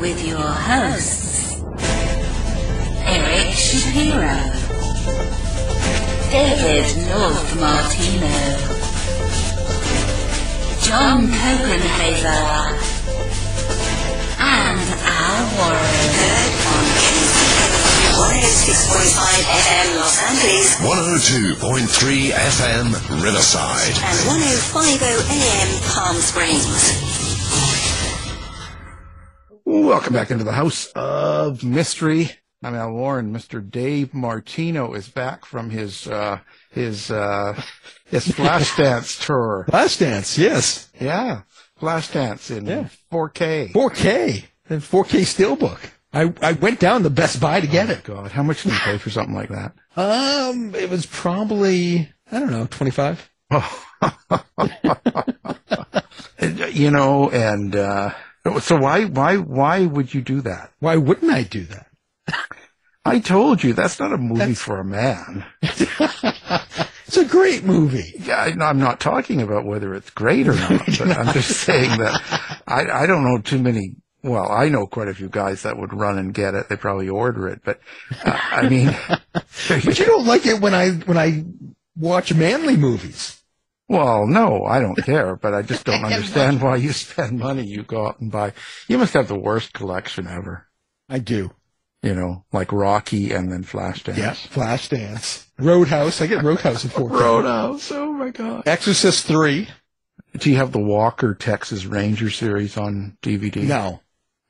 with your hosts, Eric Shapiro, David North Martino, John Copenhaver, and Al Warren. Heard on Tuesday, 106.5 FM Los Angeles 102.3 FM Riverside. and 1050 AM Palm Springs. Welcome back into the House of Mystery. I'm Al Warren. Mr. Dave Martino is back from his uh, his uh, his Flashdance tour. Flashdance, yes. Yeah, Flashdance in Yeah. 4K. 4K. And 4K Steelbook. I, I went down to Best Buy to get it. God, how much did you pay for something like that? Um, it was probably, I don't know, 25. And, you know, and uh, so why why why would you do that? Why wouldn't I do that? I told you that's not a movie for a man. It's a great movie. Yeah, I, I'm not talking about whether it's great or not, but I'm just saying that I, I don't know too many. Well, I know quite a few guys that would run and get it. They probably order it, but uh, I mean, But you don't like it when I, when I watch manly movies. Well, no, I don't care, but I just don't understand why you spend money. You go out and buy. You must have the worst collection ever. I do. You know, like Rocky and then Flashdance. Yeah, Flashdance, Roadhouse. I get Roadhouse in 4K. Roadhouse. Oh my god. Exorcist three. Do you have the Walker Texas Ranger series on DVD? No,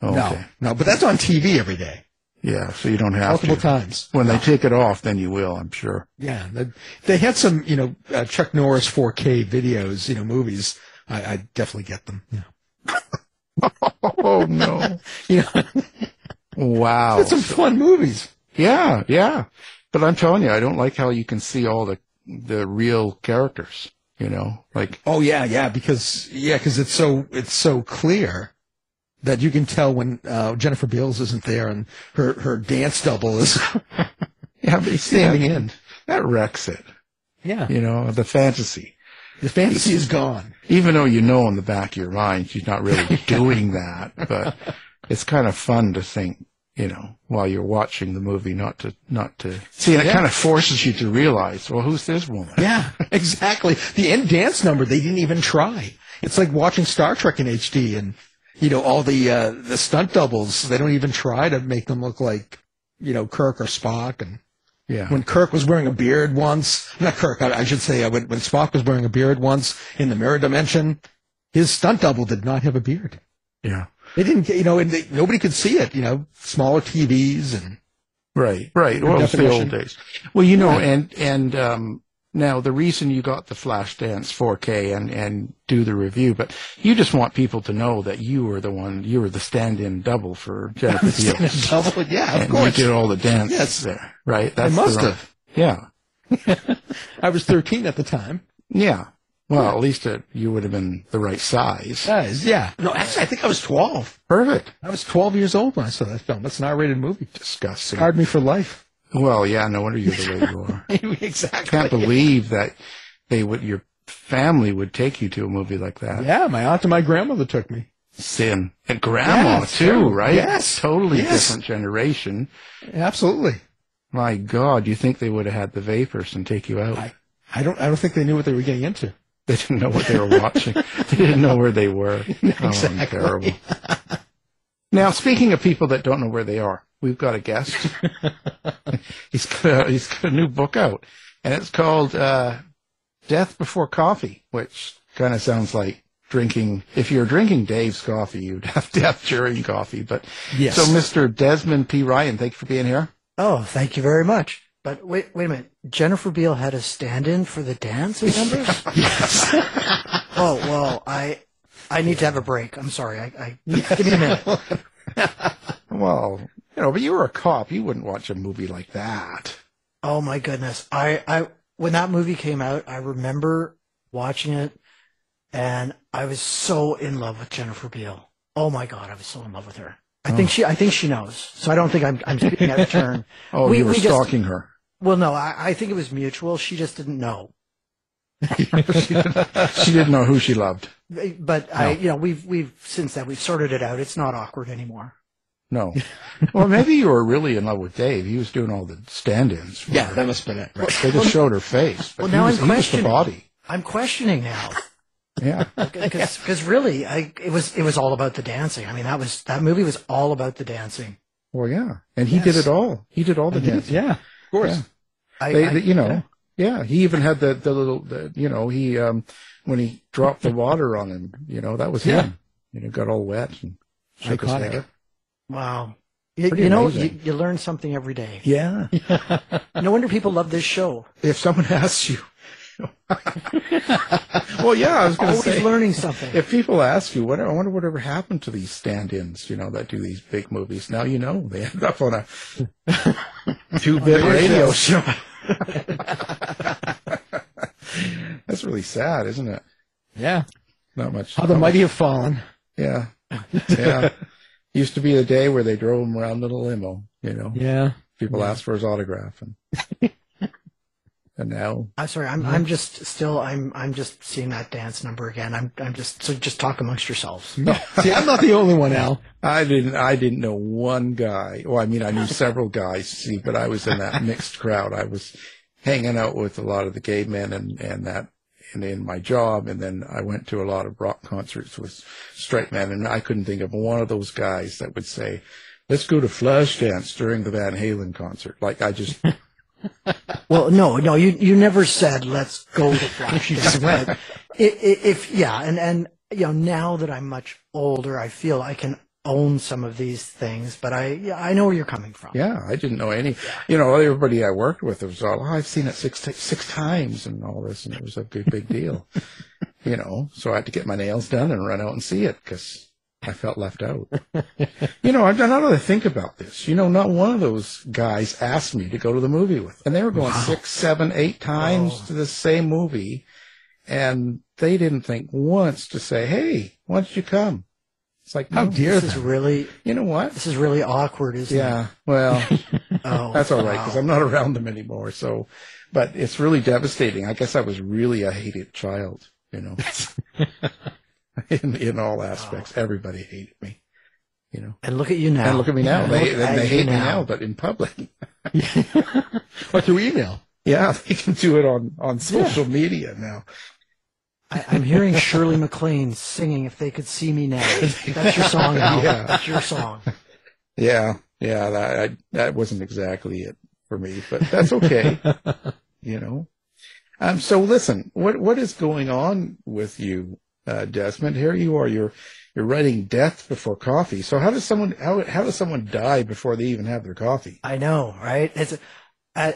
Oh, no, okay. no. But that's on TV every day, Yeah, so you don't have to multiple to. times. When they take it off, then you will, I'm sure. Yeah, they, they had some, you know, uh, Chuck Norris 4K videos, you know, movies. I, I definitely get them. Yeah. Oh no. You know, wow. it's some fun movies. Yeah, yeah. But I'm telling you, I don't like how you can see all the the real characters. You know, like Oh yeah, yeah, because yeah, because it's so it's so clear that you can tell when uh, Jennifer Beals isn't there and her her dance double is yeah, but he's standing yeah, in. That wrecks it. Yeah, You know, the fantasy. the fantasy is gone. Even though you know in the back of your mind she's not really doing that, but it's kind of fun to think, you know, while you're watching the movie, not to not to see, and it kind of forces you to realize, well, who's this woman? Yeah, exactly. The end dance number they didn't even try. It's like watching Star Trek in HD and you know all the uh, the stunt doubles. They don't even try to make them look like you know Kirk or Spock and. Yeah. when Kirk was wearing a beard once, not Kirk, I, I should say, uh, when, when Spock was wearing a beard once in the mirror dimension, his stunt double did not have a beard. yeah. They didn't, get- you know, and they, nobody could see it, you know, smaller TVs and Right, right. Well, it's the old days. Well, you know, and and um, now the reason you got the Flashdance 4K and and do the review, but you just want people to know that you were the one, you were the stand-in double for Jennifer Beals. double. Yeah, of and course. you did all the dance Yes. there, right? That's I must have. Yeah, I was 13 at the time. yeah. Well, at least it, you would have been the right size. Guys, yeah. No, actually, I think I was 12. Perfect. I was 12 years old when I saw that film. It's an R-rated movie. Disgusting. Scarred me for life. Well, yeah. No wonder you're the way you are. exactly. Can't believe that they would, your family would take you to a movie like that. Yeah, my aunt and my grandmother took me. sin. And grandma Yes, too, terrible. right? Yes. Totally Yes. different generation. Absolutely. My God, you think they would have had the vapors and take you out? I, I don't. I don't think they knew what they were getting into. They didn't know what they were watching. they didn't know where they were. Oh, Exactly. terrible. now, speaking of people that don't know where they are, we've got a guest. he's got a, he's got a new book out, and it's called uh, "Death Before Coffee," which kind of sounds like drinking. If you're drinking Dave's coffee, you'd have death during coffee. But Yes. so, Mr. Desmond P. Ryan, thank you for being here. Oh, thank you very much. But wait, wait a minute. Jennifer Beal had a stand-in for the dance, remember? yes. oh well, I I need to have a break. I'm sorry. I, I give me a minute. Well, you know, but you were a cop. You wouldn't watch a movie like that. Oh my goodness. I, I when that movie came out, I remember watching it and I was so in love with Jennifer Beal. Oh my god, I was so in love with her. I think oh. she I think she knows. So I don't think I'm I'm speaking out of turn. Oh, We- you were we just- stalking her. Well no, I, I think it was mutual. She just didn't know. she, didn't, she didn't know who she loved. But I you know, we've we've since then we've sorted it out. It's not awkward anymore. No. well, maybe you were really in love with Dave. He was doing all the stand-ins. For Yeah, her. that must have been it. Right. They just showed her face. But Well, now was, I'm the questioning. body. I'm questioning now. Yeah. Because really, I, it was it was all about the dancing. I mean, that was that movie was all about the dancing. Well, yeah. And he did it all. He did all the dancing. Yeah, of course. Yeah. I, They, I- they- you know, yeah. He even had the, the little, the, you know, he, um, when he dropped the water on him, you know, that was Yeah. him. You know, got all wet and shook his Iconic. hair. Wow. You, you know, you, you learn something every day. Yeah. No wonder people love this show. if someone asks you, well, yeah, I was going to Always say, learning something. if people ask you, what, I wonder whatever happened to these stand-ins, you know, that do these big movies. Now you know they end up on a two-bit radio show. That's really sad, isn't it? Yeah. Not much. How the mighty have fallen. Yeah. Yeah. Used to be the day where they drove him around in a limo, you know. Yeah. People asked for his autograph and and now I'm sorry. I'm I'm just still I'm I'm just seeing that dance number again. I'm I'm just so just talk amongst yourselves. No. See, I'm not the only one, Al. I didn't I didn't know one guy. Well, I mean I knew several guys, see, but I was in that mixed crowd. I was hanging out with a lot of the gay men and, and that in, in my job and then I went to a lot of rock concerts with straight men and I couldn't think of one of those guys that would say, let's go to Flashdance during the Van Halen concert. Like I just, Well, no, no, you you never said let's go to Flashdance. but i- i- if yeah, and and you know now that I'm much older, I feel I can own some of these things. But I yeah, I know where you're coming from. yeah, I didn't know any. You know, everybody I worked with was all, oh, I've seen it six ti- six times and all this, and it was a big big deal. you know, so I had to get my nails done and run out and see it because I felt left out. you know, I now that I think about this, you know, not one of those guys asked me to go to the movie with, and they were going six, seven, eight times to the same movie, and they didn't think once to say, "Hey, why don't you come?" It's like, How no, dare This is really you know what? this is really awkward, isn't it? Yeah, well. Oh, that's all right because wow. I'm not around them anymore. So, but it's really devastating. I guess I was really a hated child, you know, in in all aspects. Everybody hated me, you know. And look at you now. And look at me now. They they, at they you hate me now, but in public. Or through email. Yeah, they can do it on on social media now. I, I'm hearing Shirley MacLaine singing "If They Could See Me Now." That's your song. Yeah. That's your song. Yeah, yeah, that I, that wasn't exactly it for me, but that's okay. you know. Um. So listen, what what is going on with you, uh, Desmond? Here you are. You're you're writing "Death Before Coffee." So how does someone how how does someone die before they even have their coffee? I know, right? It's uh,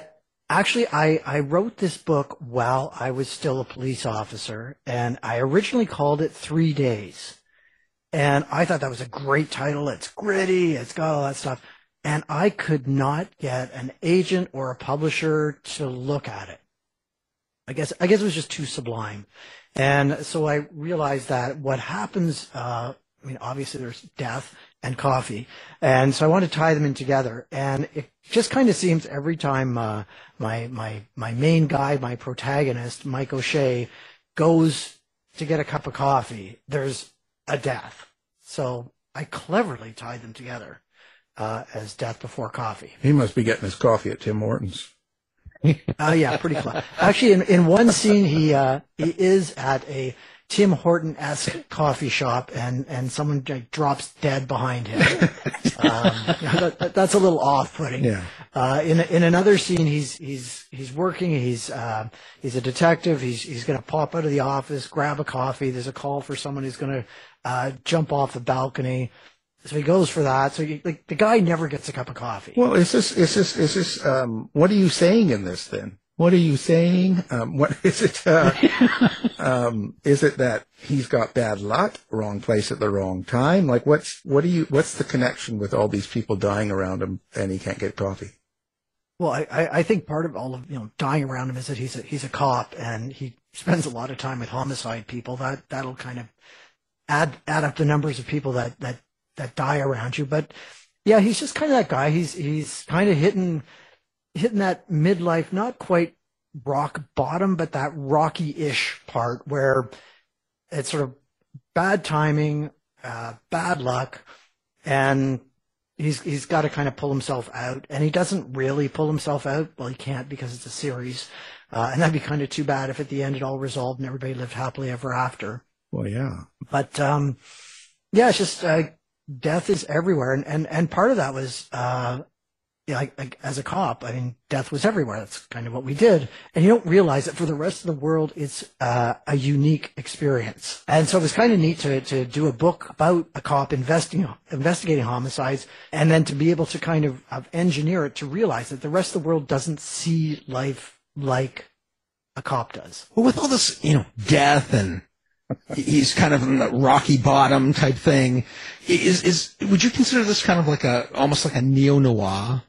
actually I I wrote this book while I was still a police officer, and I originally called it Three Days, and I thought that was a great title. It's gritty, it's got all that stuff, and I could not get an agent or a publisher to look at it. I guess I guess it was just too sublime, and so I realized that what happens. Uh, I mean, obviously there's death and coffee, and so I want to tie them in together. And it just kind of seems every time uh, my my my main guy, my protagonist, Mike O'Shea, goes to get a cup of coffee, there's a death. So I cleverly tied them together uh, as death before coffee. He must be getting his coffee at Tim Hortons. Oh yeah, pretty close. Actually, in, in one scene, he uh, he is at a Tim Horton esque coffee shop, and and someone like, drops dead behind him. um, that, that- that's a little off putting. Yeah. Uh, in in another scene, he's he's he's working. He's uh, he's a detective. He's he's going to pop out of the office, grab a coffee. There's a call for someone who's going to uh, jump off the balcony. So he goes for that. So you, like the guy never gets a cup of coffee. Well, is this is this is this um what are you saying in this then? What are you saying? Um what is it uh, um is it that he's got bad luck, wrong place at the wrong time? Like what's what do you what's the connection with all these people dying around him and he can't get coffee? Well, I, I think part of all of you know dying around him is that he's a he's a cop and he spends a lot of time with homicide people. That that'll kind of add add up the numbers of people that that that die around you. But yeah, he's just kind of that guy. He's he's kind of hitting hitting that midlife, not quite rock bottom, but that rocky-ish part where it's sort of bad timing, uh, bad luck, and he's he's got to kind of pull himself out, and he doesn't really pull himself out. Well, he can't because it's a series, uh, and that'd be kind of too bad if at the end it all resolved and everybody lived happily ever after. Well, yeah. But um, yeah, it's just uh, death is everywhere, and and and part of that was. Uh, yeah, like, like as a cop, I mean, death was everywhere. That's kind of what we did, and you don't realize that for the rest of the world, it's uh, a unique experience. And so it was kind of neat to to do a book about a cop investing investigating homicides, and then to be able to kind of, of engineer it to realize that the rest of the world doesn't see life like a cop does. Well, with all this, you know, death and he's kind of in the rocky bottom type thing. Is is would you consider this kind of like a almost like a neo noir,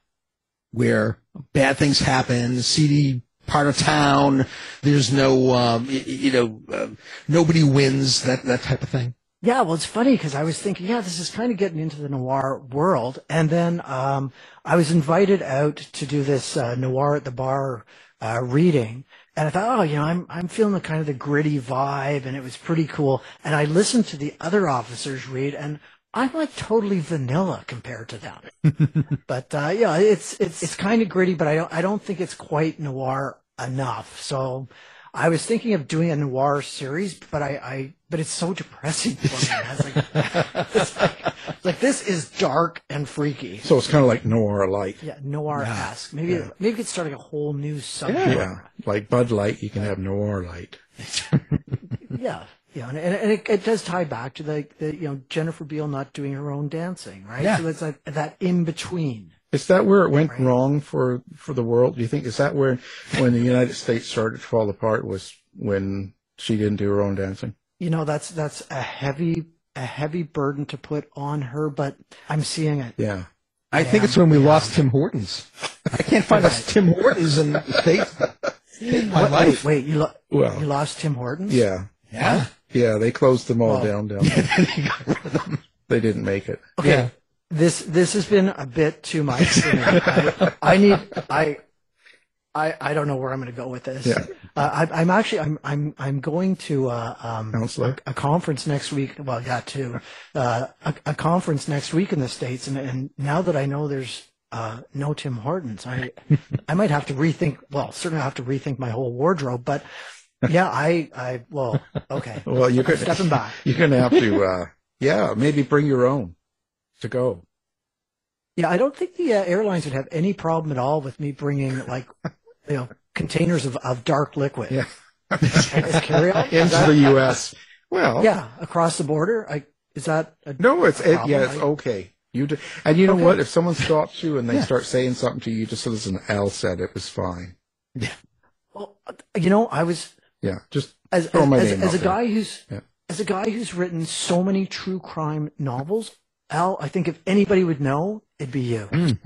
where bad things happen, seedy part of town, there's no, um, y- y- you know, uh, nobody wins, that that type of thing. Yeah, well, it's funny because I was thinking, yeah, this is kind of getting into the noir world, and then um, I was invited out to do this uh, noir at the bar uh, reading, and I thought, oh, you know, I'm I'm feeling the kind of the gritty vibe, and it was pretty cool. And I listened to the other officers read, and I'm like totally vanilla compared to them. but uh, yeah, it's it's it's kind of gritty, but I don't I don't think it's quite noir enough. So I was thinking of doing a noir series, but I, I but it's so depressing for me. Like, it's like, it's like this is dark and freaky. So it's kind of like noir light. Yeah, noir esque. Maybe Yeah. maybe we could start like a whole new subgenre. Yeah, like Bud Light, you can have noir light. Yeah, yeah, and, and it, it does tie back to the, the you know Jennifer Beal not doing her own dancing, right? Yeah. So it's like that in between. Is that where it went wrong for for the world? Do you think is that where when the United States started to fall apart was when she didn't do her own dancing? You know, that's that's a heavy a heavy burden to put on her, but I'm seeing it. Yeah. I think it's when we lost Tim Hortons. I can't find us Tim Hortons in the States. In my Wait, life. wait, wait, you lo- Well, you lost Tim Hortons? Yeah. Yeah. Yeah, they closed them all Well- down down there. they didn't make it. Okay. Yeah. This this has been a bit too much for me. I, I need I I I don't know where I'm going to go with this. Yeah. Uh, I, I'm actually I'm I'm I'm going to uh, um, Counselor? a, a conference next week. Well, yeah, too. Uh, a, a conference next week in the states, and and now that I know there's uh, no Tim Hortons, I I might have to rethink. Well, certainly I have to rethink my whole wardrobe. But yeah, I I well okay. Well, you're gonna, stepping back. You're going to have to, uh, yeah, maybe bring your own to go. Yeah, I don't think the uh, airlines would have any problem at all with me bringing like, you know, containers of, of dark liquid. Yeah. Carry-on? Into that- the U.S. Well, Yeah, across the border. I is that a, No, it's it, yeah, it's okay. You do, and you know Okay. what? If someone stops you and they Yeah. start saying something to you, just "Listen, Al said it was fine." Yeah. Well, you know, I was Yeah, just as throw as, my as, name as out a there. guy who's Yeah. as a guy who's written so many true crime novels. Al, I think if anybody would know, it'd be you.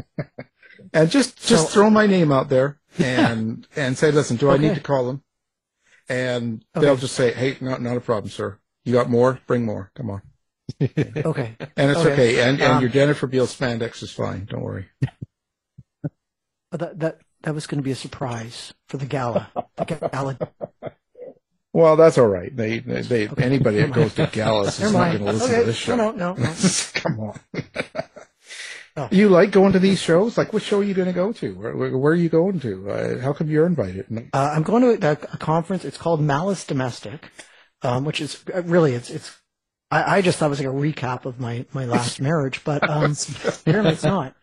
and just just So- throw my name out there and and say, "Listen, do I need to call them?" And Okay. they'll just say, "Hey, not not a problem, sir. You got more? Bring more. Come on." Okay, And it's okay. Okay. And and Um, your Jennifer Beal spandex is fine. Don't worry. but that that that was going to be a surprise for the gala. The gala. Well, that's all right. They they, they anybody that goes to galas is not going to listen Okay. to this show. No, no, no, no. Come on. Oh. You like going to these shows? Like, what show are you going to go to? Where, where, where are you going to? Uh, how come you're invited? Uh, I'm going to a, a conference. It's called Malice Domestic, um, which is uh, really it's it's. I, I just thought it was like a recap of my my last marriage, but um, apparently it's not.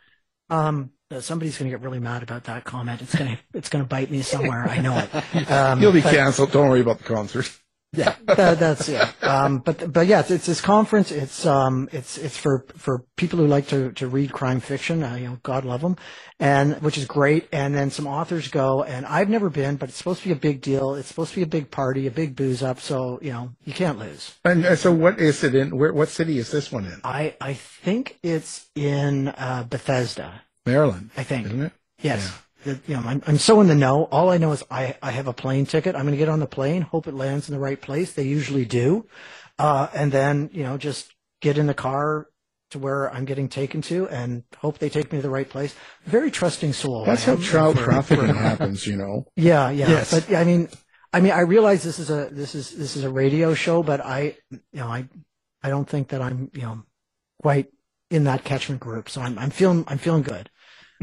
Um, somebody's going to get really mad about that comment. It's gonna it's gonna bite me somewhere. I know it. Um, You'll be but- canceled. Don't worry about the concert. yeah, that, that's yeah. Um, but but yeah, it's, it's this conference. It's um, it's it's for for people who like to to read crime fiction. Uh, you know, God love them, and which is great. And then some authors go, and I've never been, but it's supposed to be a big deal. It's supposed to be a big party, a big booze up. So you know, you can't lose. And uh, so, what is it in? Where? What city is this one in? I I think it's in uh, Bethesda. Maryland, I think. isn't it? Yes. The- You know, I'm, I'm so in the know. All I know is I, I have a plane ticket. I'm going to get on the plane, hope it lands in the right place. They usually do. Uh, and then, you know, just get in the car to where I'm getting taken to and hope they take me to the right place. Very trusting soul. That's how child trafficking happens. You know. Yeah, yeah. Yes. But I mean, I mean, I realize this is a, this is, this is a radio show, but I, you know, I, I don't think that I'm, you know, quite in that catchment group. So I'm, I'm feeling, I'm feeling good.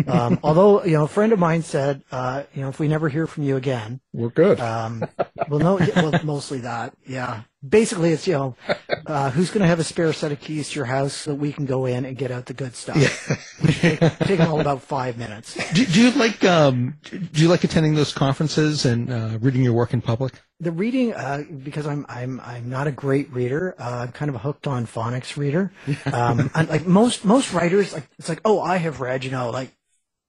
Um, although, you know, a friend of mine said, uh, you know, if we never hear from you again, We're good. um, well, no, well, mostly that. Yeah. Basically, it's, you know, uh, who's going to have a spare set of keys to your house so that we can go in and get out the good stuff? Take, them all about five minutes. Do, do you like um, do you like attending those conferences and uh, reading your work in public? The reading, uh, because I'm I'm I'm not a great reader. Uh, I'm kind of a hooked on phonics reader. Um, and like most most writers, like it's like, oh, I have read, you know, like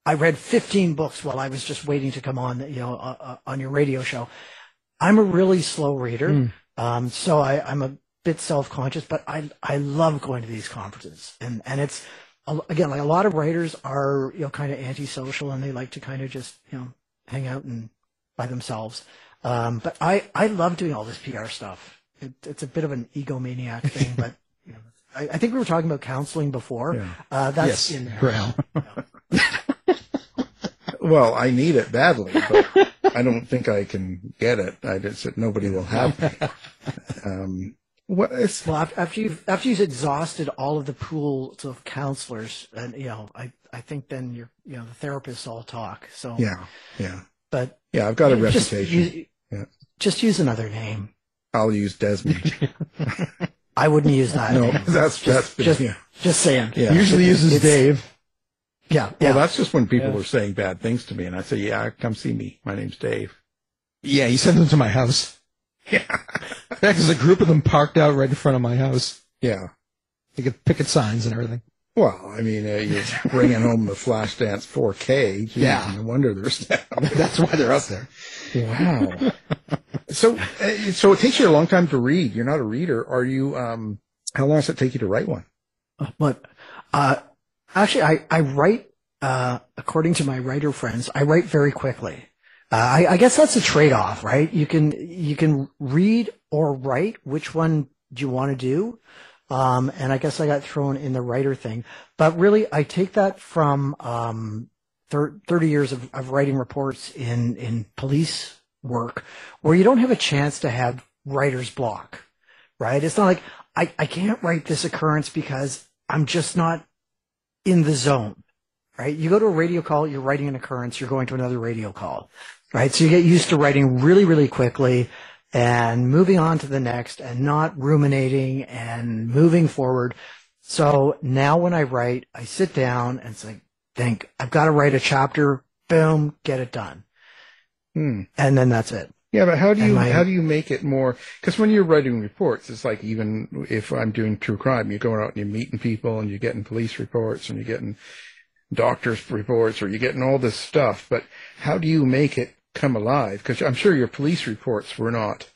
I read 15 books while I was just waiting to come on, you know, uh, uh, on your radio show. I'm a really slow reader, um, so I, I'm a bit self conscious, but I I love going to these conferences, and and it's again like a lot of writers are you know kind of antisocial and they like to kind of just you know hang out and by themselves. Um, but I, I love doing all this PR stuff. It, it's a bit of an egomaniac thing, but you know, I, I think we were talking about counseling before. Yeah. Uh, that's yes, in there. Well, I need it badly, but I don't think I can get it. I just said nobody will have me. Um, what is? Well, af- after you've after you've exhausted all of the pools of counselors, and you know, I, I think then you're you know the therapists all talk. So Yeah, yeah, but yeah. I've got a just reputation. use- Yeah. just use another name. I'll use Desmond. I wouldn't use that. no, name. that's that's been, just, yeah. just saying. Yeah. Usually uses It's- Dave. Yeah, Well, yeah. that's just when people are saying bad things to me, and I say, "Yeah, come see me. My name's Dave." Yeah, he sent them to my house. Yeah, Yeah, because a group of them parked out right in front of my house. yeah. They get picket signs and everything. Well, I mean, uh, you're bringing home the Flashdance 4K. Geez, Yeah. no wonder there's that. That's why they're up there. Wow. so, uh, so it takes you a long time to read. You're not a reader. Are you? Um, how long does it take you to write one? But uh, actually, I I write uh, according to my writer friends. I write very quickly. Uh, I, I guess that's a trade off, right? You can you can read or write. Which one do you want to do? Um, and I guess I got thrown in the writer thing. But really, I take that from um, thir- 30 years of, of writing reports in, in police work where you don't have a chance to have writer's block, right? It's not like I, I can't write this occurrence because I'm just not in the zone, right? You go to a radio call, you're writing an occurrence, you're going to another radio call, right? So you get used to writing really, really quickly and moving on to the next and not ruminating and moving forward. So now when I write, I sit down and like, think, I've got to write a chapter, boom, get it done. Hmm. And then that's it. Yeah, but how do you my- how do you make it more? Because when you're writing reports, it's like even if I'm doing true crime, you're going out and you're meeting people and you're getting police reports and you're getting doctors reports or you're getting all this stuff. But how do you make it come alive? Because I'm sure your police reports were not.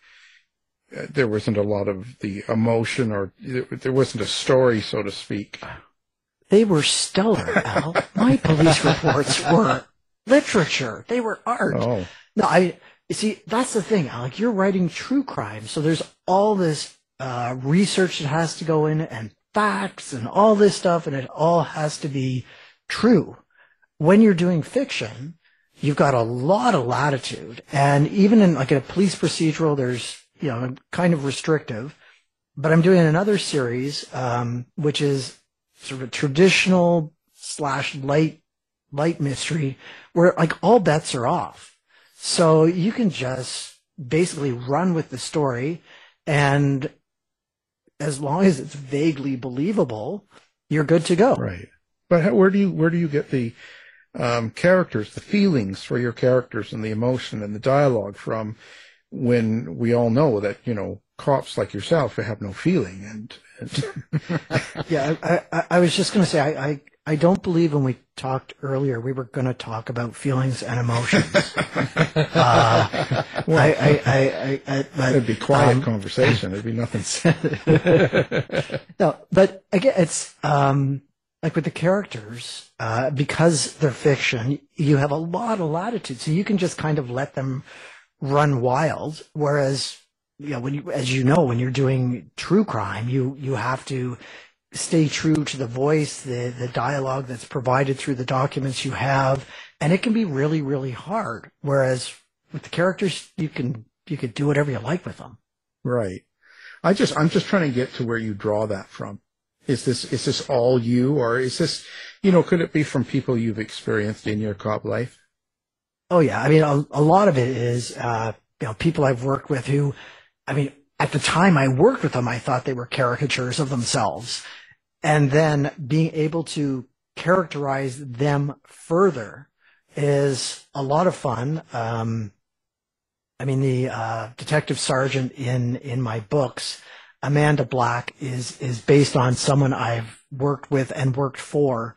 Uh, there wasn't a lot of the emotion, or there, there wasn't a story, so to speak. They were stellar, Al. My police reports were literature. They were art. Oh, No, I you see that's the thing, Alec. You're writing true crime, so there's all this uh, research that has to go in, and facts, and all this stuff, and it all has to be true. When you're doing fiction, you've got a lot of latitude, and even in like a police procedural, there's you know kind of restrictive. But I'm doing another series, um, which is sort of a traditional slash light light mystery, where like all bets are off. So you can just basically run with the story and as long as it's vaguely believable, you're good to go. right. But how, where do you where do you get the um, characters, the feelings for your characters, and the emotion and the dialogue from? When we all know that you know cops like yourself have no feeling, and, and Yeah, I, I, I was just going to say, I, I, I don't believe when we talked earlier, we were going to talk about feelings and emotions. uh, I, I, I, I, I, but, it'd be quiet um, conversation. It'd be nothing. Said. no, but again, it's um, like with the characters, uh, because they're fiction, you have a lot of latitude, so you can just kind of let them run wild. Whereas, you know, when you, as you know, when you're doing true crime, you you have to stay true to the voice, the the dialogue that's provided through the documents you have, and it can be really really hard. Whereas with the characters, you can you could do whatever you like with them. Right. I just I'm just trying to get to where you draw that from. Is this is this all you or is this you know, could it be from people you've experienced in your cop life? Oh yeah, I mean a, a lot of it is uh, you know people I've worked with who, I mean at the time I worked with them I thought they were caricatures of themselves, and then being able to characterize them further is a lot of fun. Um, I mean the uh, detective sergeant in in my books, Amanda Black is is based on someone I've worked with and worked for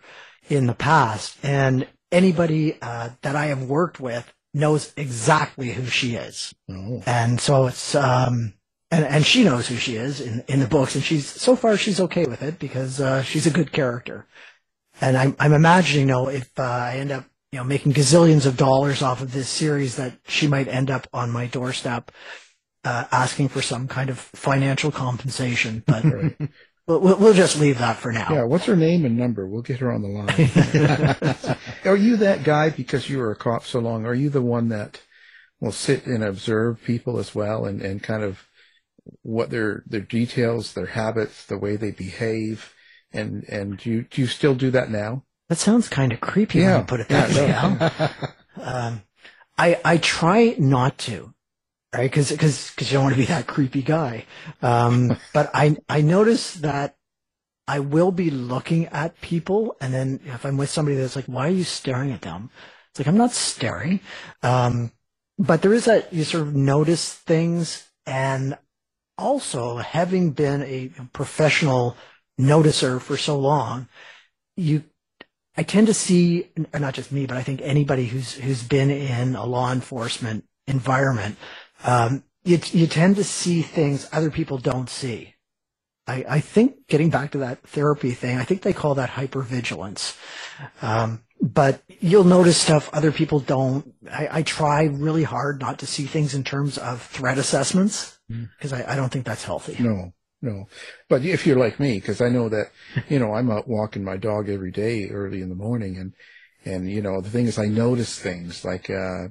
in the past, and anybody uh, that I have worked with knows exactly who she is, Oh. and so it's um, and and she knows who she is in in the books, and she's so far she's okay with it because uh, she's a good character, and I'm I'm imagining, you know, if uh, I end up you know making gazillions of dollars off of this series, that she might end up on my doorstep. Uh, asking for some kind of financial compensation, but we'll, we'll we'll just leave that for now. Yeah, what's her name and number? We'll get her on the line. are you that guy because you were a cop so long? Are you the one that will sit and observe people as well and, and kind of what their their details, their habits, the way they behave, and and do you do you still do that now? That sounds kind of creepy when Yeah. you put it Yeah, that way. no. Um, I I try not to. right? Because because you don't want to be that creepy guy. Um, but I I notice that I will be looking at people, and then if I'm with somebody that's like, "Why are you staring at them?" It's like I'm not staring. Um, but there is that you sort of notice things, and also having been a professional noticer for so long, you I tend to see, not just me, but I think anybody who's who's been in a law enforcement environment, um, you you tend to see things other people don't see. I, I think getting back to that therapy thing, I think they call that hypervigilance. Um, but you'll notice stuff other people don't. I, I, try really hard not to see things in terms of threat assessments because mm. I, I don't think that's healthy. No, no. But if you're like me, because I know that, you know, I'm out walking my dog every day early in the morning and, and, you know, the thing is I notice things like, uh,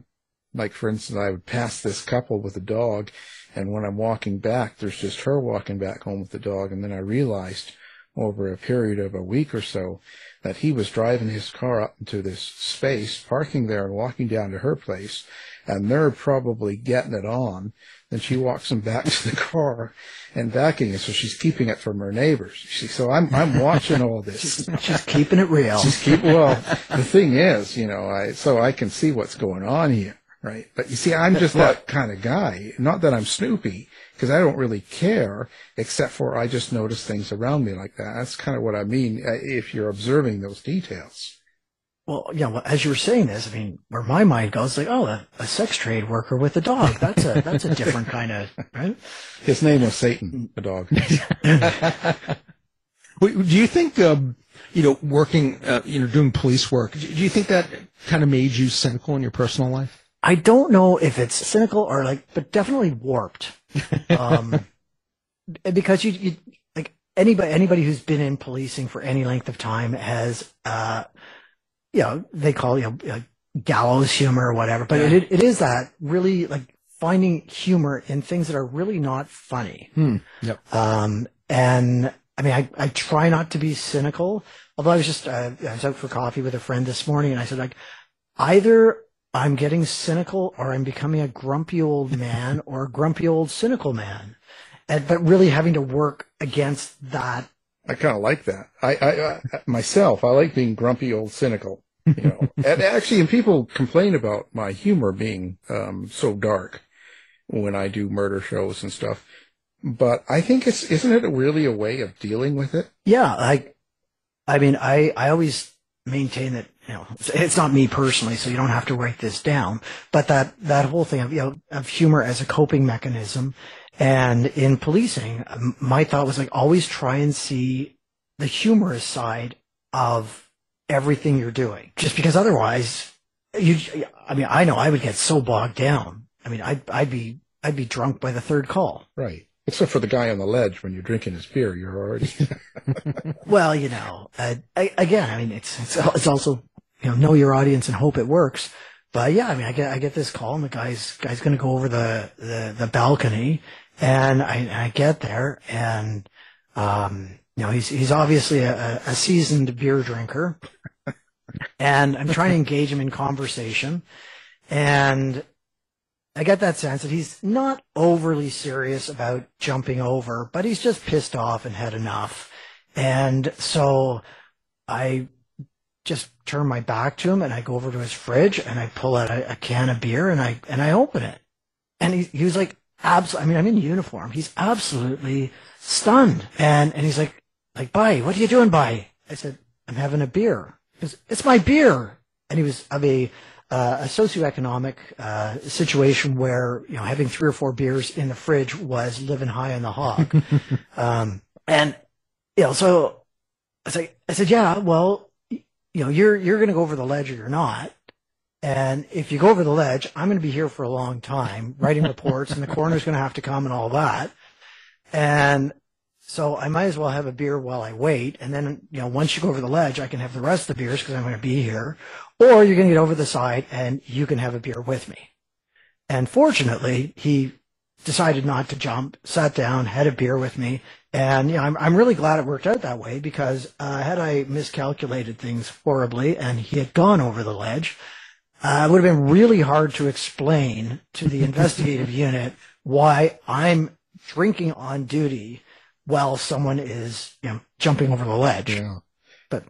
like for instance, I would pass this couple with a dog and when I'm walking back, there's just her walking back home with the dog. And then I realized over a period of a week or so that he was driving his car up into this space, parking there and walking down to her place. And they're probably getting it on. Then she walks him back to the car and backing it. So she's keeping it from her neighbors. She, so I'm, I'm watching all this. she's, she's keeping it real. She's keep, well, the thing is, you know, I, so I can see what's going on here right? But you see, I'm just that kind of guy. Not that I'm Snoopy, because I don't really care, except for I just notice things around me like that. That's kind of what I mean uh, if you're observing those details. Well, yeah, well, as you were saying this, I mean, where my mind goes, like, oh, a, a sex trade worker with a dog. That's a that's a different kind of right. His name was Satan, the dog. do you think, um, you know, working, uh, you know, doing police work, do you think that kind of made you cynical in your personal life? I don't know if it's cynical or like, but definitely warped. Um, because you, you, like anybody, anybody who's been in policing for any length of time has, uh, you know, they call you know, gallows humor or whatever, but yeah. it, it is that really like finding humor in things that are really not funny. Hmm. Yep. Um, and I mean, I, I try not to be cynical, although I was just, uh, I was out for coffee with a friend this morning and I said like, either I'm getting cynical or I'm becoming a grumpy old man or a grumpy old cynical man. And, but really having to work against that. I kind of like that. I, I, I, myself, I like being grumpy old cynical, you know, and actually, and people complain about my humor being, um, so dark when I do murder shows and stuff. But I think it's, isn't it really a way of dealing with it? Yeah. Like, I mean, I, I always maintain that you know, it's not me personally, so you don't have to write this down. But that that whole thing of you know of humor as a coping mechanism, and in policing, my thought was like always try and see the humorous side of everything you're doing, just because otherwise, you. I mean, I know I would get so bogged down. I mean, I'd I'd be I'd be drunk by the third call. Right. Except for the guy on the ledge when you're drinking his beer, you're already. well, you know, uh, I, again, I mean, it's, it's it's also you know, know your audience and hope it works. But yeah, I mean, I get, I get this call and the guy's, guy's going to go over the, the, the balcony and I, I get there and, um, you know, he's, he's obviously a, a seasoned beer drinker and I'm trying to engage him in conversation and I get that sense that he's not overly serious about jumping over, but he's just pissed off and had enough. And so I just turn my back to him and I go over to his fridge and I pull out a, a can of beer and I and I open it. And he he was like absolutely I mean I'm in uniform. He's absolutely stunned. And and he's like like Bye, what are you doing, Bye? I said, I'm having a beer. Goes, it's my beer. And he was of a uh, a socioeconomic uh, situation where you know having three or four beers in the fridge was living high on the hog, um, and you know so I said I said yeah well you know, you're you're going to go over the ledge or you're not. And if you go over the ledge, I'm going to be here for a long time writing reports, and the coroner's going to have to come and all that. And so I might as well have a beer while I wait. And then, you know, once you go over the ledge, I can have the rest of the beers because I'm going to be here. Or you're going to get over the side and you can have a beer with me. And fortunately, he decided not to jump, sat down, had a beer with me, and you know, I'm I'm really glad it worked out that way because uh, had I miscalculated things horribly and he had gone over the ledge, Uh, it would have been really hard to explain to the investigative unit why I'm drinking on duty while someone is, you know, jumping over the ledge. Yeah. But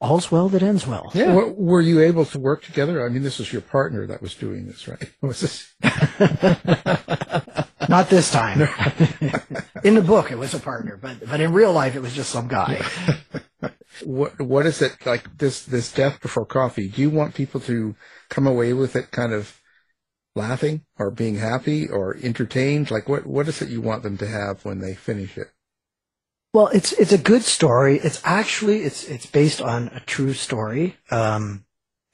all's well that ends well. Yeah. W- were you able to work together? I mean, this is your partner that was doing this, right? Was this? Not this time. in the book, it was a partner, but but in real life, it was just some guy. What What is it like? This this death before coffee. Do you want people to come away with it kind of laughing or being happy or entertained? Like what what is it you want them to have when they finish it? Well, it's it's a good story. It's actually it's it's based on a true story. Um,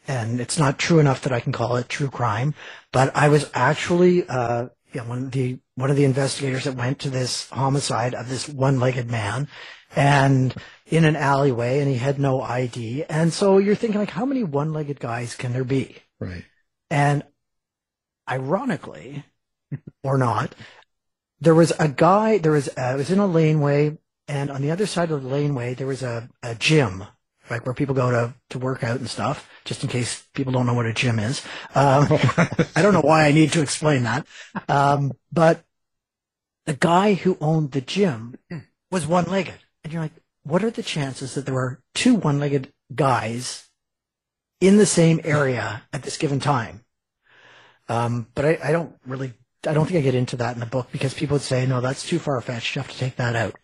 and it's not true enough that I can call it true crime. But I was actually uh, you know, one of the one of the investigators that went to this homicide of this one-legged man, and in an alleyway, and he had no ID. And so you're thinking like, how many one-legged guys can there be? Right. And ironically, or not, there was a guy. There was uh, it was in a laneway, and on the other side of the laneway there was a, a gym, like where people go to to work out and stuff. Just in case people don't know what a gym is, um, I don't know why I need to explain that. Um, but the guy who owned the gym was one-legged, and you're like, what are the chances that there are two one-legged guys in the same area at this given time? Um, but I, I don't really, I don't think I get into that in the book because people would say, no, that's too far fetched. You have to take that out.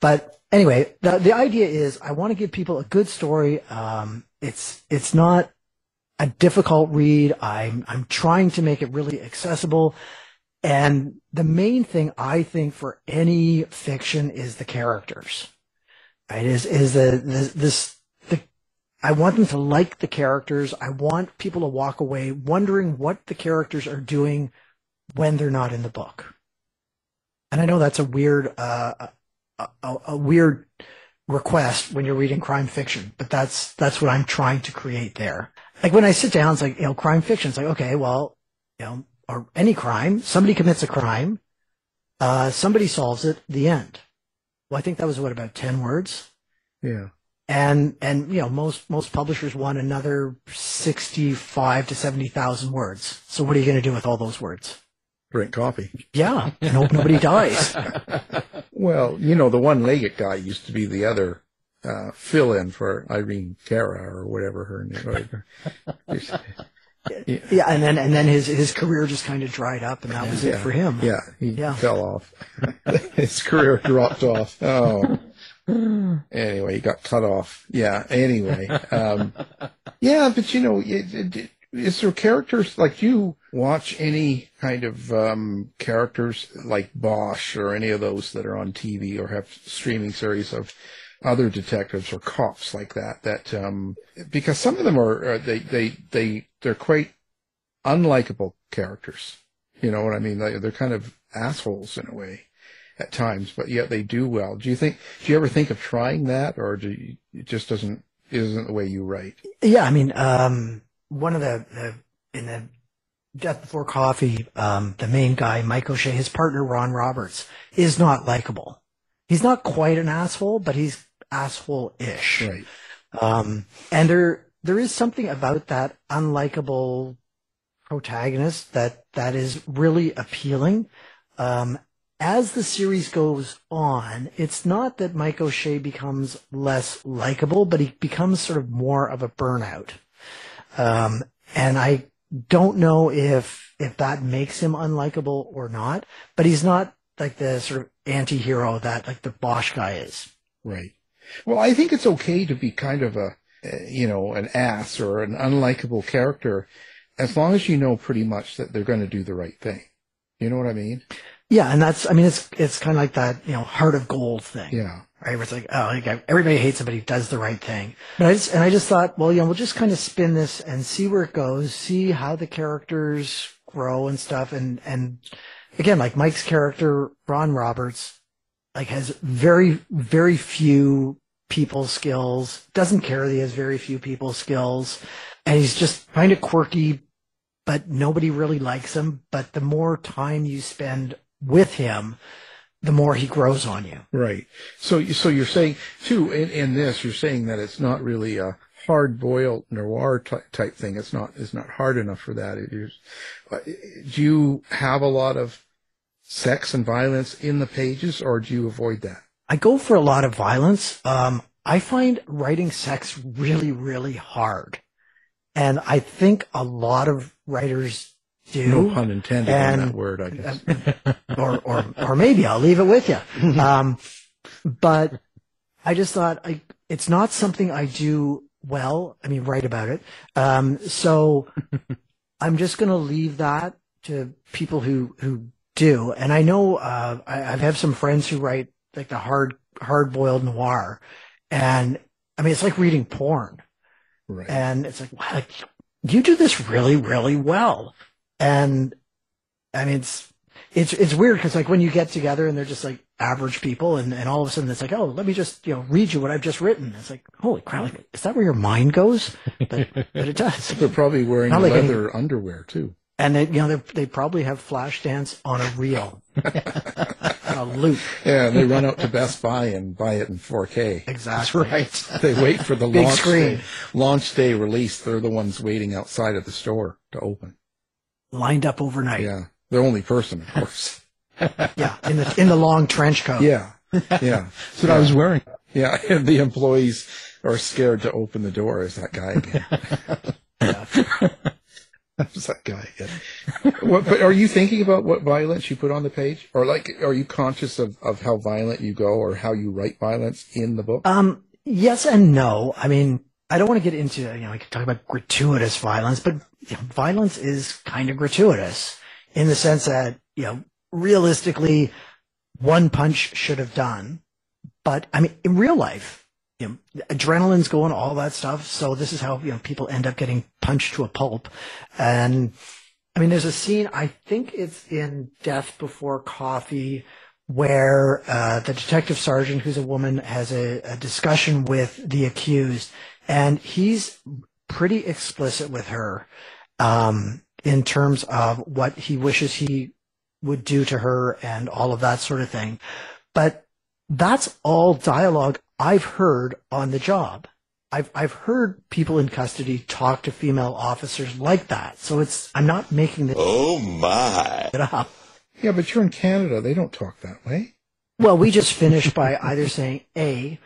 But anyway, the, the idea is I want to give people a good story. Um, it's, it's not a difficult read. I'm, I'm trying to make it really accessible. And the main thing I think for any fiction is the characters. Right? Is, is the, the this, the, I want them to like the characters. I want people to walk away wondering what the characters are doing when they're not in the book. And I know that's a weird, uh, a, a, a weird request when you're reading crime fiction, but that's, that's what I'm trying to create there. Like when I sit down, it's like, you know, crime fiction. It's like, okay, well, you know, or any crime, somebody commits a crime, uh, somebody solves it, the end. Well, I think that was what about 10 words? Yeah. And, and, you know, most, most publishers want another 65 to 70,000 words. So what are you going to do with all those words? Drink coffee. Yeah. And hope nobody dies. Well, you know, the one-legged guy used to be the other uh, fill-in for Irene Cara or whatever her name. yeah. yeah, and then and then his his career just kind of dried up, and that was yeah. it for him. Yeah, he Yeah. fell off. his career dropped off. Oh. Anyway, he got cut off. Yeah. Anyway, um, yeah, but you know, it, it, it- is there characters like you watch any kind of um, characters like Bosch or any of those that are on TV or have streaming series of other detectives or cops like that? That um, because some of them are uh, they they they they're quite unlikable characters. You know what I mean? They, they're kind of assholes in a way at times, but yet they do well. Do you think? Do you ever think of trying that, or do you, it just doesn't isn't the way you write? Yeah, I mean, um, one of the, the in the Death Before Coffee, um, the main guy, Mike O'Shea, his partner Ron Roberts, is not likable. He's not quite an asshole, but he's asshole-ish. Right. Um, and there there is something about that unlikable protagonist that that is really appealing. Um, as the series goes on, it's not that Mike O'Shea becomes less likable, but he becomes sort of more of a burnout. Um, and I don't know if if that makes him unlikable or not, but he's not like the sort of anti-hero that like the Bosch guy is. Right. Well, I think it's okay to be kind of a, you know, an ass or an unlikable character, as long as you know pretty much that they're going to do the right thing. You know what I mean? Yeah, and that's I mean it's it's kind of like that you know heart of gold thing. Yeah. Right, where it's like, oh, like, everybody hates somebody who does the right thing. But I just, and I just thought, well, you know, we'll just kind of spin this and see where it goes, see how the characters grow and stuff. And, and again, like Mike's character, Ron Roberts, like has very, very few people skills, doesn't care that he has very few people skills. And he's just kind of quirky, but nobody really likes him. But the more time you spend with him, the more he grows on you. Right. So, so you're saying too in, in this, you're saying that it's not really a hard boiled noir type, type thing. It's not it's not hard enough for that. It is. uh, Do you have a lot of sex and violence in the pages, or do you avoid that? I go for a lot of violence. Um, I find writing sex really, really hard. And I think a lot of writers do. No pun intended on And- that word, I guess. or, or, or maybe I'll leave it with you. Um, but I just thought I, it's not something I do well. I mean, write about it. Um, so I'm just going to leave that to people who, who do. And I know, uh, I, I've had some friends who write like the hard, hard boiled noir. And I mean, it's like reading porn. Right. And it's like, wow, like, you do this really, really well. And I mean, it's, it's, it's weird because like when you get together and they're just like average people and, and all of a sudden it's like, oh, let me just, you know, read you what I've just written. It's like, holy crap, like, is that where your mind goes? But, but it does. They're probably wearing Not like any- leather underwear too. And they, you know, they, they probably have Flashdance on a reel, on a loop. Yeah, and they run out to Best Buy and buy it in 4K. Exactly. That's right. They wait for the Big launch screen. day, launch day release. They're the ones waiting outside of the store to open. Lined up overnight. Yeah, the only person, of course. Yeah. In the, in the long trench coat. Yeah, yeah. That's what I was wearing. Yeah, and the employees are scared to open the door. Is that guy again? That's that guy again. what, but are you thinking about what violence you put on the page, or like, are you conscious of, of how violent you go, or how you write violence in the book? Um, yes and no. I mean, I don't want to get into, you know, I could talk about gratuitous violence, but you know, violence is kind of gratuitous in the sense that, you know, realistically, one punch should have done. But I mean, in real life, you know, adrenaline's going, all that stuff. So this is how, you know, people end up getting punched to a pulp. And I mean, there's a scene, I think it's in Death Before Coffee, where uh, the detective sergeant, who's a woman, has a, a discussion with the accused, and he's pretty explicit with her um, in terms of what he wishes he would do to her and all of that sort of thing. But that's all dialogue I've heard on the job. I've I've heard people in custody talk to female officers like that. So it's I'm not making this Oh my. up. Yeah, but you're in Canada. They don't talk that way. Well, we just finished by either saying A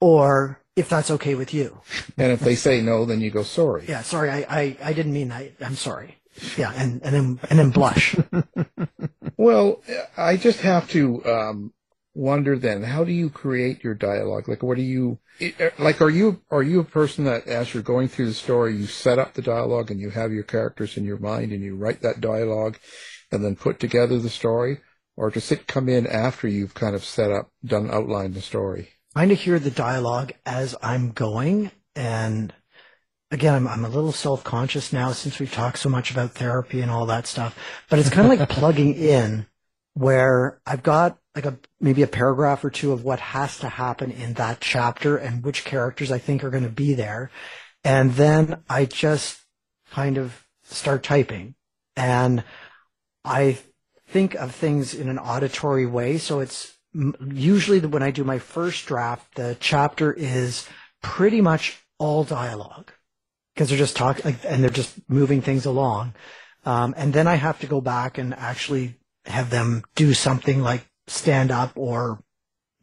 or if that's okay with you. And if they say no, then you go sorry. Yeah, sorry, I, I, I didn't mean that. I'm sorry. Yeah, and, and then and then blush. Well, I just have to um, wonder then, how do you create your dialogue? Like, what do you like? Are you are you a person that, as you're going through the story, you set up the dialogue and you have your characters in your mind and you write that dialogue, and then put together the story, or does it come in after you've kind of set up, done outlined the story? Trying to hear the dialogue as I'm going. And again, I'm, I'm a little self conscious now since we've talked so much about therapy and all that stuff. But it's kind of like plugging in where I've got like a maybe a paragraph or two of what has to happen in that chapter and which characters I think are going to be there. And then I just kind of start typing and I think of things in an auditory way. So it's usually when I do my first draft, the chapter is pretty much all dialogue because they're just talking and they're just moving things along. Um, and then I have to go back and actually have them do something like stand up or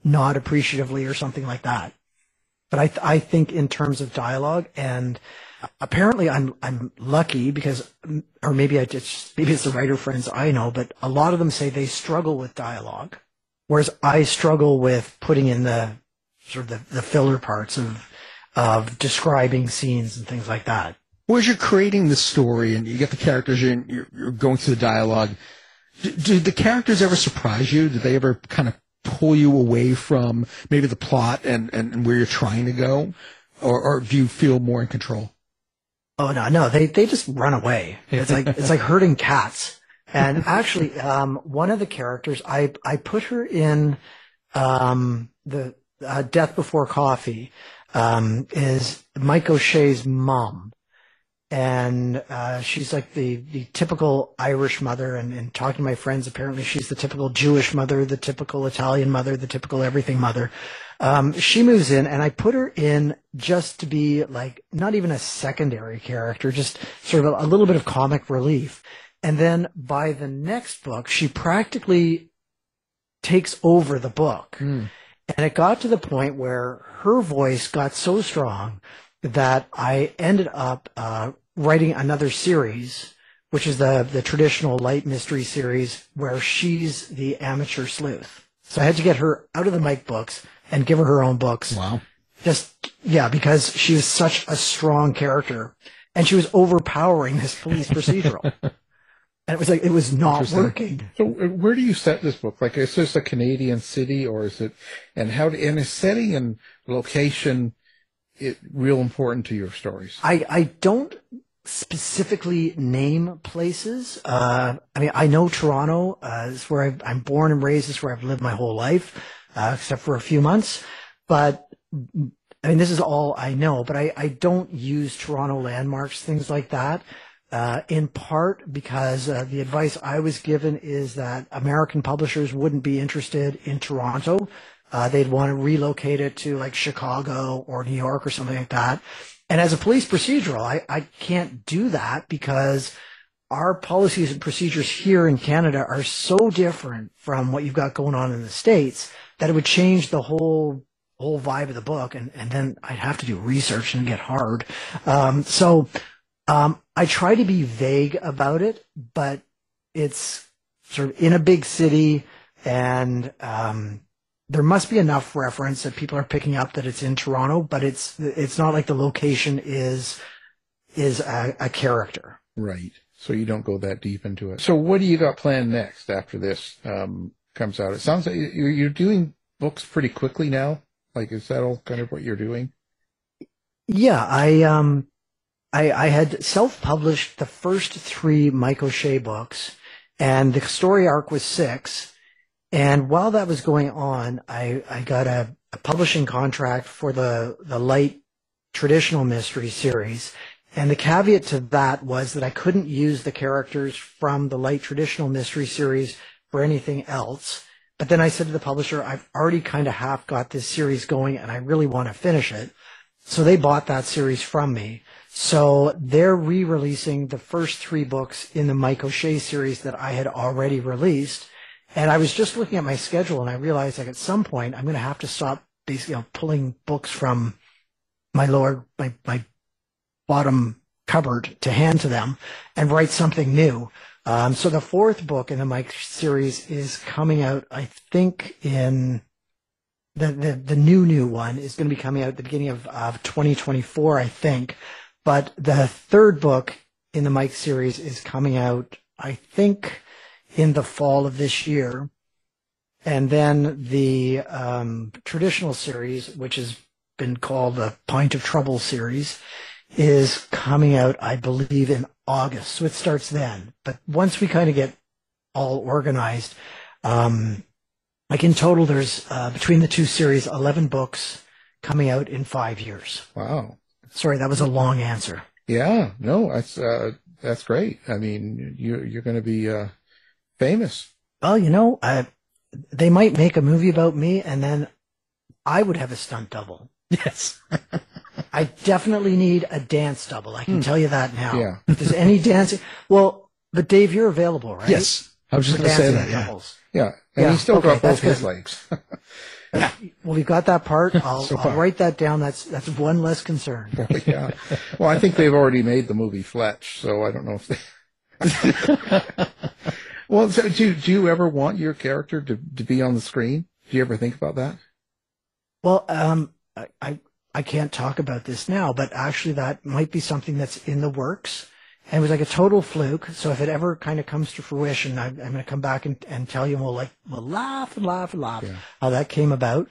nod appreciatively or something like that. But I, th- I think in terms of dialogue and apparently I'm, I'm lucky because, or maybe I just, maybe it's the writer friends I know, but a lot of them say they struggle with dialogue. Whereas I struggle with putting in the sort of the, the filler parts of, of describing scenes and things like that. Well, as you're creating the story and you get the characters and you're, you're going through the dialogue, do, do the characters ever surprise you? Do they ever kind of pull you away from maybe the plot and, and, and where you're trying to go? Or, or do you feel more in control? Oh no, no, they they just run away. It's like it's like herding cats. And actually, um, one of the characters, I I put her in um, the uh, Death Before Coffee, um, is Mike O'Shea's mom, and uh, she's like the the typical Irish mother. And, and talking to my friends, apparently she's the typical Jewish mother, the typical Italian mother, the typical everything mother. Um, she moves in, and I put her in just to be like not even a secondary character, just sort of a, a little bit of comic relief. And then by the next book, she practically takes over the book. And it got to the point where her voice got so strong that I ended up uh, writing another series, which is the the traditional light mystery series, where she's the amateur sleuth. So I had to get her out of the Mike books and give her her own books. Wow. Just yeah, because she was such a strong character, and she was overpowering this police procedural. And it was like it was not working. So uh, where do you set this book? Like, is this a Canadian city, or is it? And how? And is setting and location it real important to your stories? I, I don't specifically name places. Uh, I mean, I know Toronto uh, is where I've, I'm born and raised. Is where I've lived my whole life, uh, except for a few months. But I mean, this is all I know. But I, I don't use Toronto landmarks, things like that. Uh, in part because uh, the advice I was given is that American publishers wouldn't be interested in Toronto. Uh, they'd want to relocate it to like Chicago or New York or something like that. And as a police procedural, I, I can't do that because our policies and procedures here in Canada are so different from what you've got going on in the States that it would change the whole whole vibe of the book and, and then I'd have to do research and get hard. Um, so um, I try to be vague about it, but it's sort of in a big city and um, there must be enough reference that people are picking up that it's in Toronto, but it's it's not like the location is is a, a character. Right. So you don't go that deep into it. So what do you got planned next after this um, comes out? It sounds like you're, you're doing books pretty quickly now. Like, is that all kind of what you're doing? Yeah, I um I I had self-published the first 3 Mike O'Shea books and the story arc was 6 and while that was going on, I I got a, a publishing contract for the the light traditional mystery series and the caveat to that was that I couldn't use the characters from the light traditional mystery series for anything else. But then I said to the publisher, I've already kind of half got this series going and I really want to finish it. So they bought that series from me. So they're re-releasing the first three books in the Mike O'Shea series that I had already released. And I was just looking at my schedule and I realized like at some point I'm going to have to stop basically you know, pulling books from my lower, my, my bottom cupboard to hand to them and write something new. Um, so the fourth book in the Mike series is coming out, I think, in the, the, the new, new one is going to be coming out at the beginning of, of 2024, I think. But the third book in the Mike series is coming out, I think, in the fall of this year. And then the um, traditional series, which has been called the Pint of Trouble series, is coming out, I believe, in August. So it starts then. But once we kind of get all organized, um, like in total, there's uh, between the two series, 11 books coming out in five years. Wow. Sorry, that was a long answer. Yeah. No, that's uh, that's great. I mean, you're you're going to be uh, famous. Well, you know, I, they might make a movie about me and then I would have a stunt double. Yes. I definitely need a dance double. I can Hmm. tell you that now. Yeah. If there's any dancing, well, but Dave, you're available, right? Yes. I was just going to say that. Yeah. doubles. Yeah. And Yeah, he's still okay, got both his good. legs. Well, we've got that part. I'll, So I'll write that down. That's that's one less concern. yeah. Well, I think they've already made the movie Fletch, so I don't know if they. well, so do do you ever want your character to to be on the screen? Do you ever think about that? Well, um, I, I I can't talk about this now, but actually that might be something that's in the works. And it was like a total fluke. So if it ever kind of comes to fruition, I, I'm going to come back and, and tell you, and we'll like, we'll laugh and laugh and laugh how that came about.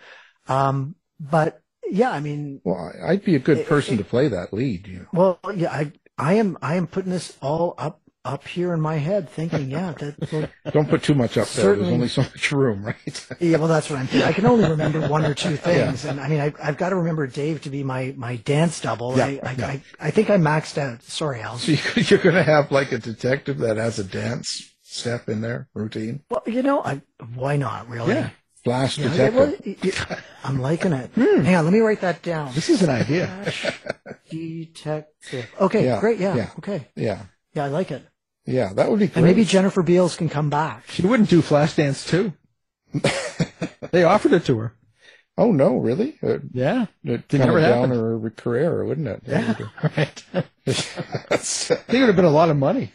Um, but yeah, I mean, Well, I'd be a good person to play that lead. You know. well, yeah, I, I am, I am putting this all up, up here in my head thinking, yeah, that. Well, Don't put too much up there. There's only so much room, right? yeah, well, that's what I'm thinking. I can only remember one or two things, and I mean, I, I've got to remember Dave to be my my dance double. Yeah, I, I, yeah. I, I think I maxed out. Sorry, Al. So you- you're going to have like a detective that has a dance step in there, routine. Well, you know, I, why not? Really? Yeah. Flash Yeah, yeah, detective. well, y- y- I'm liking it. Hmm. Hang on, let me write that down. This is an idea. Flash detective. Okay, Yeah, great. Yeah, yeah. Okay. Yeah. Yeah, I like it. Yeah, that would be great. And maybe Jennifer Beals can come back. She wouldn't do Flashdance too. they offered it to her. Oh no, really? Uh, Yeah. it It kind never of down happened. her career, wouldn't it? Yeah. Right. That's- I think it would have been a lot of money.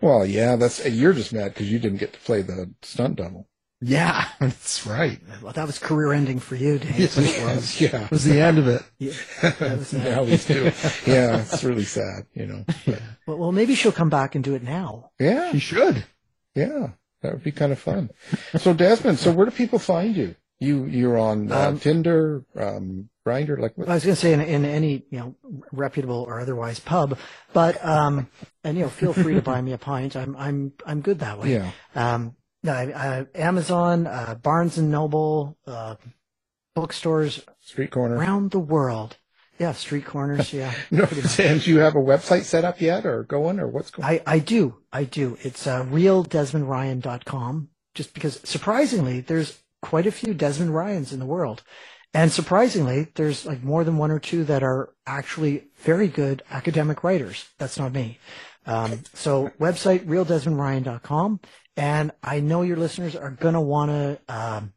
well, yeah, that's you're just mad because you didn't get to play the stunt double. Yeah, that's right. Well, that was career ending for you, Dave. Yes, it was. Yeah. It was the end of it. Yeah, that was, now he's too. Yeah, it's really sad, you know. well, well, maybe she'll come back and do it now. Yeah, She should. yeah, that would be kind of fun. So Desmond, so where do people find you? You you're on uh, Um, Tinder, um, Grindr, like what? I was going to say in, in any you know reputable or otherwise pub, but um, and you know feel free to buy me a pint. I'm I'm I'm good that way. Yeah. Um, no, I, I, Amazon, uh, Barnes and Noble, uh, bookstores Street corner. around the world. Yeah, street corners. Yeah. No, and do you have a website set up yet, or going, or what's going? I, I do. I do. It's uh, realdesmondryan.com. Just because, surprisingly, there's quite a few Desmond Ryans in the world. And surprisingly, there's like more than one or two that are actually very good academic writers. That's not me. Um, so website, realdesmondryan.com. And I know your listeners are going to want to um,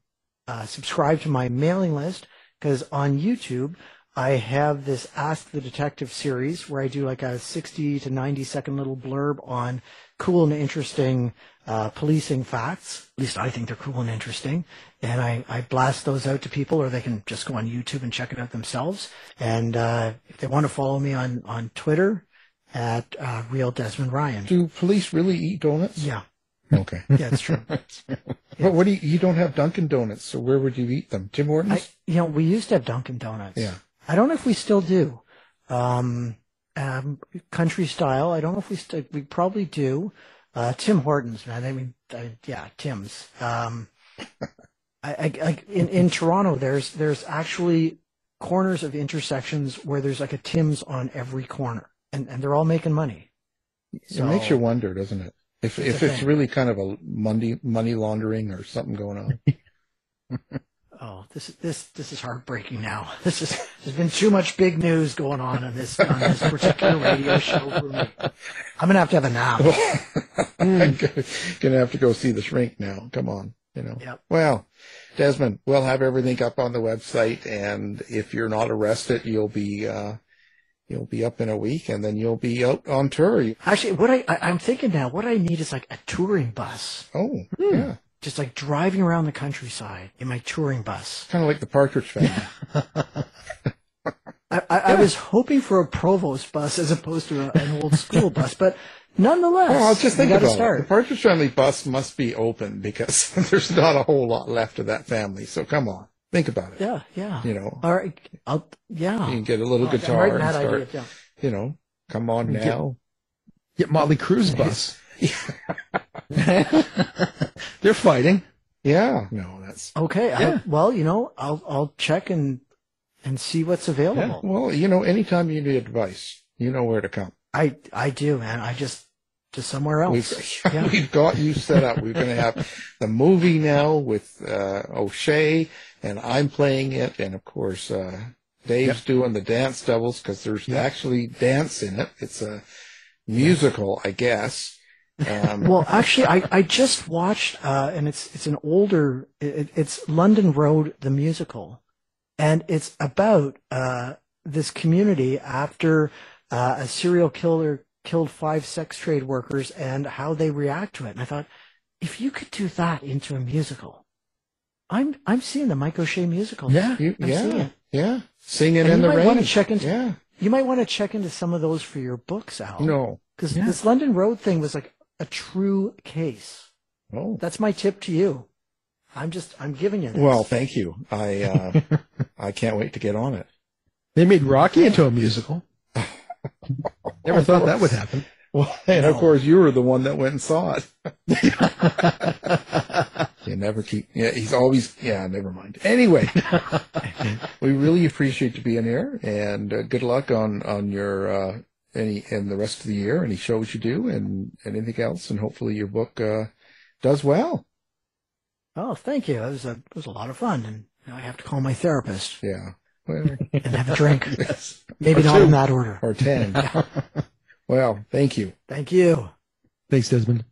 uh, subscribe to my mailing list because on YouTube, I have this Ask the Detective series where I do like a 60 to 90 second little blurb on cool and interesting uh, policing facts. At least I think they're cool and interesting. And I, I blast those out to people or they can just go on YouTube and check it out themselves. And uh, if they want to follow me on, on Twitter at uh, Real Desmond Ryan. Do police really eat donuts? Yeah. Okay. Yeah, it's true. But what do you? You don't have Dunkin' Donuts, so where would you eat them? Tim Hortons. I, you know, we used to have Dunkin' Donuts. Yeah. I don't know if we still do. Um, um, country style. I don't know if we still, we probably do. Uh, Tim Hortons, man. I mean, I, yeah, Tim's. Um, I, I, I, in, in Toronto, there's, there's actually corners of intersections where there's like a Tim's on every corner and, and they're all making money. it makes you wonder, doesn't it? If It's if it's really kind of a money money laundering or something going on. Oh, this is this this is heartbreaking now. This is there's been too much big news going on in this on this particular radio show for me. I'm gonna have to have a nap. I'm gonna have to go see the shrink now. Come on, you know. Yep. Well, Desmond, we'll have everything up on the website, and if you're not arrested, you'll be uh, you'll be up in a week, and then you'll be out on tour. Actually, what I, I I'm thinking now, what I need is like a touring bus, oh, hmm. yeah, just like driving around the countryside in my touring bus. kind of like the Partridge Family. I, I, I was hoping for a Prevost bus as opposed to a, an old school bus, but nonetheless, Well, I'll just think about it. The Partridge Family bus must be open because there's not a whole lot left of that family. So come on, think about it. Yeah, yeah. You know, All right, I'll yeah. you can get a little Oh, guitar writing and start. idea down. You know, come on now. Get Motley Crue's bus. They're fighting. Yeah, no, that's Okay. I- well, you know, I'll I'll check and and see what's available. well. You know, anytime you need advice, you know where to come. I I do, man. I just just somewhere else. We've, Yeah. we've got you set up. We're going to have the movie now with uh, O'Shea, and I'm playing it, and of course uh, Dave's doing the dance doubles because there's actually dance in it. It's a musical, I guess. Um, well, actually, I, I just watched, uh, and it's it's an older, it, it's London Road the musical, and it's about uh, this community after uh, a serial killer killed five sex trade workers and how they react to it. And I thought, if you could do that into a musical, I'm I'm seeing the Mike O'Shea musical. Yeah. you, I'm seeing yeah, it. yeah, singing And in the rain. check into yeah, you might want to check into some of those for your books, Al. no, because Yeah. this London Road thing was like a true case. oh, That's my tip to you. I'm just I'm giving you this. well, thank you. I uh, I can't wait to get on it. They made Rocky into a musical. Never thought that would happen. Well, and of course, you were the one that went and saw it. you never keep. Yeah, he's always. Yeah, never mind. Anyway, we really appreciate you being here, and uh, good luck on on your uh, any and the rest of the year, any shows you do, and, and anything else, and hopefully your book uh, does well. Oh, thank you. It was a it was a lot of fun, and now I have to call my therapist. Yeah. Well, and have a drink. yes. Maybe Or not two. in that order. Or ten. well, thank you. Thank you. Thanks, Desmond.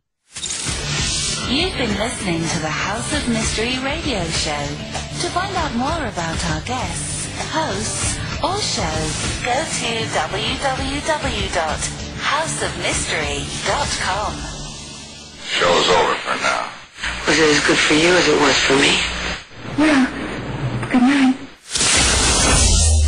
You've been listening to the House of Mystery radio show. To find out more about our guests, hosts, or shows, go to www.houseofmystery.com. Show's over for now. Was it as good for you as it was for me? Well, good night.